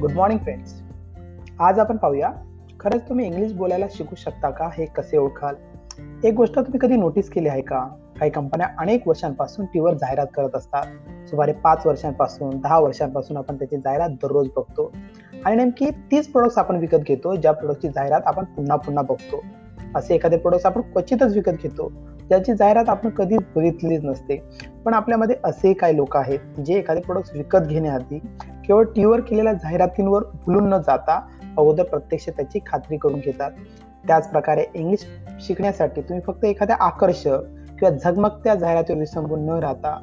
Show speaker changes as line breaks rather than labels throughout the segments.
Good morning friends आज आपण पाहूया खरंच तुम्ही इंग्लिश बोलायला शिकू शकता का? हे कसे ओळखाल? एक गोष्ट तुम्ही कधी नोटीस केली आहे का? काही कंपन्या अनेक वर्षांपासून टीव्हीवर जाहिरात करत असतात. सुमारे पाच वर्षांपासून दहा वर्षांपासून आपण त्याची जाहिरात दररोज बघतो. आणि नेमकी तीच प्रोडक्ट्स आपण विकत घेतो ज्या प्रोडक्टची जाहिरात आपण पुन्हा पुन्हा बघतो. असे एखादे प्रोडक्ट्स आपण क्वचितच विकत घेतो. ज्याची जाहिरात आपण कधीच बघितलीच नसते. पण आपल्यामध्ये असे काही लोक आहेत जे एखादे प्रोडक्ट विकत घेण्याआधी केवळ टीव्हीवर केलेल्या जाहिरातींवर भुलून न जाता अगोदर प्रत्यक्ष त्याची खात्री करून घेतात. त्याच प्रकारे इंग्लिश शिकण्यासाठी तुम्ही फक्त एखाद्या आकर्षक किंवा झगमगत्या जाहिरातीवर विसंबून न राहता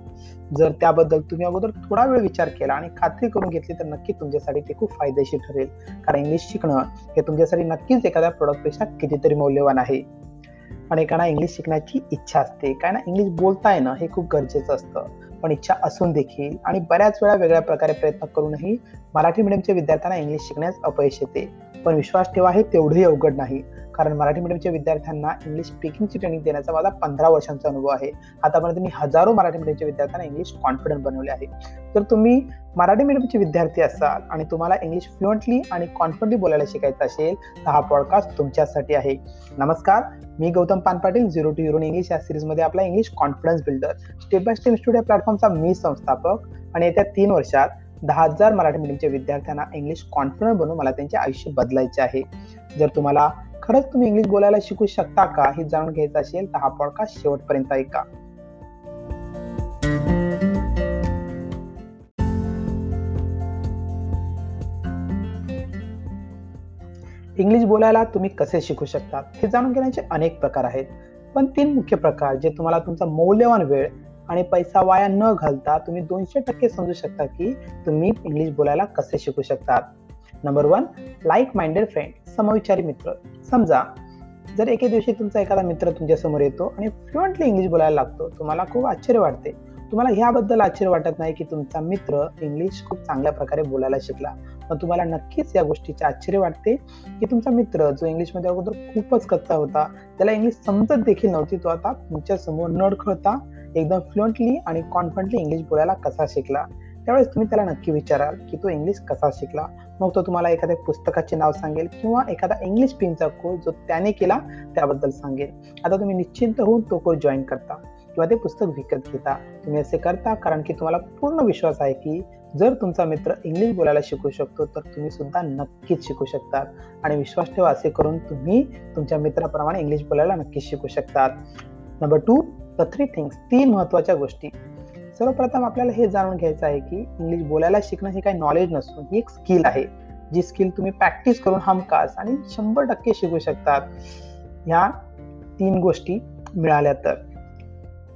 जर त्याबद्दल तुम्ही अगोदर थोडा वेळ विचार केला आणि खात्री करून घेतली तर नक्की तुमच्यासाठी ते खूप फायदेशीर ठरेल. कारण इंग्लिश शिकणं हे तुमच्यासाठी नक्कीच एखाद्या प्रोडक्टपेक्षा कितीतरी मौल्यवान आहे. अनेकांना इंग्लिश शिकण्याची इच्छा असते. काय ना इंग्लिश बोलता येणं हे खूप गरजेचं असतं. पण इच्छा असून देखील आणि बऱ्याच वेळा वेगळ्या प्रकारे प्रयत्न करूनही मराठी मिडियमच्या विद्यार्थ्यांना इंग्लिश शिकण्यास अपयश येते. पण विश्वास ठेवा हे तेवढंही अवघड नाही. कारण मराठी मीडियमच्या विद्यार्थ्यांना इंग्लिश स्पीकिंगची ट्रेनिंग देण्याचा माझा पंधरा वर्षांचा अनुभव आहे. आतापर्यंत मी हजारो मराठी मीडियमच्या विद्यार्थ्यांना इंग्लिश कॉन्फिडंट बनवले आहे. तर तुम्ही मराठी मीडियमचे विद्यार्थी असाल आणि तुम्हाला इंग्लिश फ्लुएंटली आणि कॉन्फिडंटली बोलायला शिकायचं असेल तर हा पॉडकास्ट तुमच्यासाठी आहे. नमस्कार मी गौतम पान पाटील झिरो टू युरोन इंग्लिश या सिरीजमध्ये आपला English confidence builder step by step studio प्लॅटफॉर्मचा मी संस्थापक आणि येत्या तीन वर्षात दहा हजार मराठी मीडियमच्या विद्यार्थ्यांना इंग्लिश कॉन्फिडंट बनवून मला त्यांचे आयुष्य बदलायचे आहे. जर तुम्हाला खरंच तुम्ही इंग्लिश बोलायला शिकू शकता का? हे जाणून घ्यायचं असेल तर हा पॉडकास्ट शेवटपर्यंत ऐका. इंग्लिश बोलायला तुम्ही कसे शिकू शकता? हे जाणून घेण्याचे अनेक प्रकार आहेत. पण तीन मुख्य प्रकार जे तुम्हाला तुमचा मौल्यवान वेळ आणि पैसा वाया न घालता तुम्ही दोनशे टक्के समजू शकता की तुम्ही इंग्लिश बोलायला कसे शिकू शकतात. Number one like minded friend समविचारी मित्र. समजा जर एके दिवशी तुमचा एखादा मित्र तुमच्यासमोर येतो आणि फ्लुएंटली इंग्लिश बोलायला लागतो तुम्हाला खूप आश्चर्य वाटते. तुम्हाला ह्याबद्दल आश्चर्य वाटत नाही की तुमचा मित्र इंग्लिश खूप चांगल्या प्रकारे बोलायला शिकला. मग तुम्हाला नक्कीच या गोष्टीचे आश्चर्य वाटते की तुमचा मित्र जो इंग्लिशमध्ये अगोदर खूपच कच्चा होता त्याला इंग्लिश समजत देखील नव्हती. तो आता तुमच्यासमोर नडखळता एकदम फ्लुएंटली आणि कॉन्फिडंटली इंग्लिश बोलायला कसा शिकला? त्यावेळेस तुम्ही त्याला नक्की विचाराल की तो इंग्लिश कसा शिकला? मग तो तुम्हाला एखाद्या पुस्तकाचे नाव सांगेल किंवा एखादा इंग्लिश पिनचा कोर्स जो त्याने केला त्याबद्दल सांगेल. आता तुम्ही निश्चिंत होऊन तो कोर्स जॉईन करता किंवा ते पुस्तक विकत घेता. तुम्ही असे करता कारण की तुम्हाला पूर्ण विश्वास आहे की जर तुमचा मित्र इंग्लिश बोलायला शिकू शकतो तर तुम्ही सुद्धा नक्कीच शिकू शकतात आणि विश्वास ठेवा असे करून तुम्ही तुमच्या मित्राप्रमाणे इंग्लिश बोलायला नक्कीच शिकू शकतात number two the three things तीन महत्त्वाच्या गोष्टी. सर्वप्रथम आपल्याला हे जाणून घ्यायचं आहे की इंग्लिश बोलायला शिकणं हे काही नॉलेज नसून ही एक स्किल आहे. जी स्किल तुम्ही प्रॅक्टिस करून हमखास आणि शंभर टक्के शिकू शकतात. ह्या तीन गोष्टी मिळाल्या तर.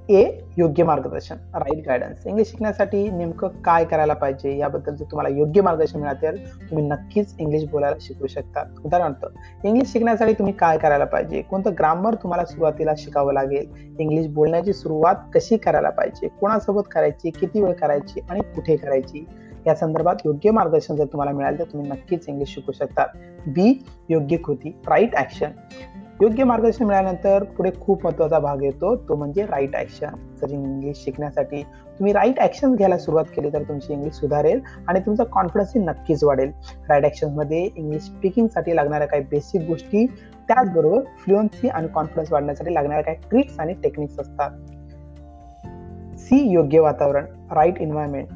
ए योग्य मार्गदर्शन. राईट गायडन्स इंग्लिश शिकण्यासाठी नेमकं काय करायला पाहिजे? याबद्दल जर तुम्हाला योग्य मार्गदर्शन मिळाले तुम्ही नक्कीच इंग्लिश बोलायला शिकू शकता. उदाहरणार्थ इंग्लिश शिकण्यासाठी तुम्ही काय करायला पाहिजे? कोणतं ग्रामर तुम्हाला सुरुवातीला शिकावं लागेल? इंग्लिश बोलण्याची सुरुवात कशी करायला पाहिजे? कोणासोबत करायची? किती वेळ करायची? आणि कुठे करायची? या संदर्भात योग्य मार्गदर्शन जर तुम्हाला मिळालं तर तुम्ही नक्कीच इंग्लिश शिकू शकता. बी योग्य कृती. राईट ऍक्शन योग्य मार्गदर्शन मिळाल्यानंतर पुढे खूप महत्त्वाचा भाग येतो. तो म्हणजे राईट ऍक्शन जर इंग्लिश शिकण्यासाठी तुम्ही राईट ऍक्शन घ्यायला सुरुवात केली तर तुमची इंग्लिश सुधारेल आणि तुमचा कॉन्फिडन्सही नक्कीच वाढेल. राईट ॲक्शनमध्ये इंग्लिश स्पीकिंगसाठी लागणाऱ्या काही बेसिक गोष्टी त्याचबरोबर फ्लुएन्सी आणि कॉन्फिडन्स वाढण्यासाठी लागणाऱ्या काही ट्रिक्स आणि टेक्निक्स असतात. सी योग्य वातावरण right environment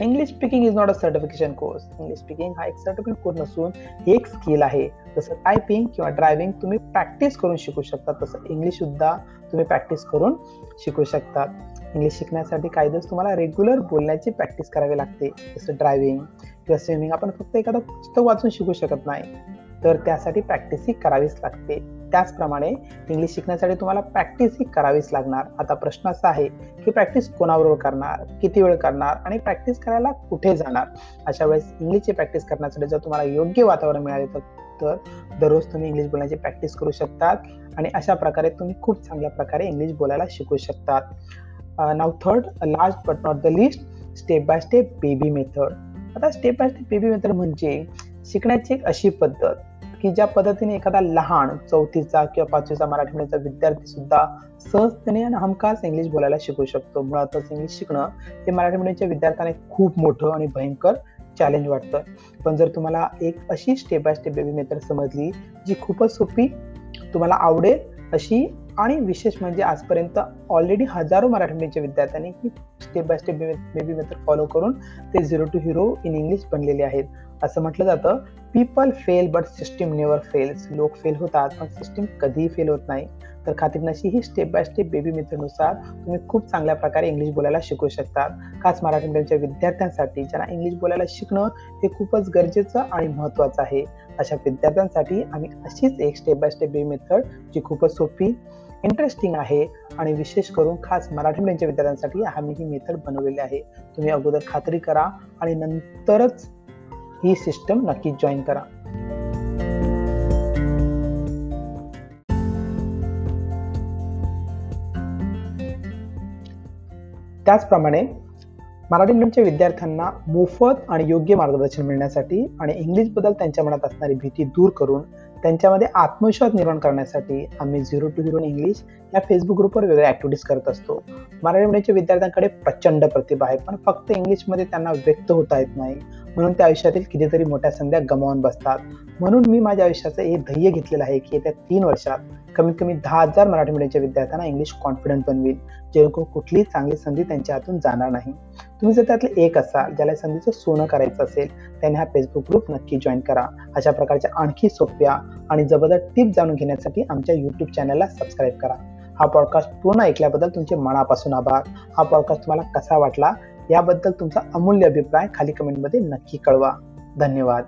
English speaking is not a certification course English speaking हा एक सर्टिफिकेट कोर्स नसून एक स्किल आहे. जसं टायपिंग किंवा ड्रायव्हिंग तुम्ही प्रॅक्टिस करून शिकू शकता तसं इंग्लिश सुद्धा तुम्ही प्रॅक्टिस करून शिकू शकता. इंग्लिश शिकण्यासाठी काही दिवस तुम्हाला रेग्युलर बोलण्याची प्रॅक्टिस करावी लागते. जसं ड्रायव्हिंग किंवा स्विमिंग आपण फक्त एखादं पुस्तक वाचून शिकू शकत नाही. तर त्यासाठी प्रॅक्टिसही करावीच लागते. त्याचप्रमाणे इंग्लिश शिकण्यासाठी तुम्हाला प्रॅक्टिस ही करावीच लागणार. आता प्रश्न असा आहे की प्रॅक्टिस कोणाबरोबर करणार? किती वेळ करणार? आणि प्रॅक्टिस करायला कुठे जाणार? अशा वेळेस इंग्लिशची प्रॅक्टिस करण्यासाठी जर तुम्हाला योग्य वातावरण मिळाले तर दररोज तुम्ही इंग्लिश बोलण्याची प्रॅक्टिस करू शकतात. आणि अशा प्रकारे तुम्ही खूप चांगल्या प्रकारे इंग्लिश बोलायला शिकू शकतात. नाव third last but not the least step by step baby method आता step by step baby method म्हणजे शिकण्याची एक अशी पद्धत. की ज्या पद्धतीने एखादा लहान चौथीचा किंवा पाचवीचा मराठी मीडियमचा विद्यार्थी सुद्धा सहजतेने आणि हमखास इंग्लिश बोलायला शिकू शकतो. मुळातच इंग्लिश शिकणं हे मराठी मीडियमच्या विद्यार्थ्यांना खूप मोठं आणि भयंकर चॅलेंज वाटतं. पण जर तुम्हाला एक अशी step by step baby method समजली जी खूपच सोपी तुम्हाला आवडेल अशी आणि विशेष म्हणजे आजपर्यंत ऑलरेडी हजारो मराठी मीडियमच्या विद्यार्थ्यांनी ही step by step baby method follow करून ते zero to hero in English बनलेले आहेत. असं म्हटलं जातं people fail but system never fails लोक फेल होतात पण सिस्टीम कधीही फेल होत नाही. तर खात्रीनशी ही स्टेप बाय स्टेप बेबी मेथडनुसार तुम्ही खूप चांगल्या प्रकारे इंग्लिश बोलायला शिकू शकतात. खास मराठी मीडियमच्या विद्यार्थ्यांसाठी ज्यांना इंग्लिश बोलायला शिकणं हे खूपच गरजेचं आणि महत्त्वाचं आहे. अशा विद्यार्थ्यांसाठी आम्ही अशीच एक step by step baby method जी खूपच सोपी इंटरेस्टिंग आहे आणि विशेष करून खास मराठी मीडियमच्या विद्यार्थ्यांसाठी आम्ही ही मेथड बनवलेली आहे. तुम्ही अगोदर खात्री करा आणि नंतरच ही सिस्टम नक्की जॉईन करा. त्याचप्रमाणे मराठी मीडियमच्या विद्यार्थ्यांना मोफत आणि योग्य मार्गदर्शन मिळण्यासाठी आणि इंग्लिशबद्दल त्यांच्या मनात असणारी भीती दूर करून त्यांच्यामध्ये आत्मविश्वास निर्माण करण्यासाठी आम्ही झिरो टू झिरो इंग्लिश या फेसबुक ग्रुपवर वेगळ्या ऍक्टिव्हिटीज करत असतो. मराठी मीडियमच्या विद्यार्थ्यांकडे प्रचंड प्रतिभा आहे पण फक्त इंग्लिशमध्ये त्यांना व्यक्त होता येत नाही. म्हणून त्या आयुष्यातील कितीतरी मोठ्या संध्या गमावून बसतात. म्हणून मी माझ्या आयुष्याचं हे ध्येय घेतलेलं आहे की येत्या तीन वर्षात कमीत कमी दहा हजार मराठी मीडियमच्या विद्यार्थ्यांना इंग्लिश कॉन्फिडंट बनवील जेणेकरून कुठलीही चांगली संधी त्यांच्या हातून जाणार नाही. तुम्ही जर त्यातले एक असाल ज्याला संधीचं सोनं करायचं असेल त्याने हा फेसबुक ग्रुप नक्की जॉईन करा. अशा प्रकारच्या आणखी सोप्या आणि जबरदस्त टिप जाणून घेण्यासाठी आमच्या युट्यूब चॅनलला सबस्क्राईब करा. हा पॉडकास्ट पूर्ण ऐकल्याबद्दल तुमचे मनापासून आभार. हा पॉडकास्ट तुम्हाला कसा वाटला? याबद्दल तुमचा अमूल्य अभिप्राय खाली कमेंटमध्ये नक्की कळवा. धन्यवाद.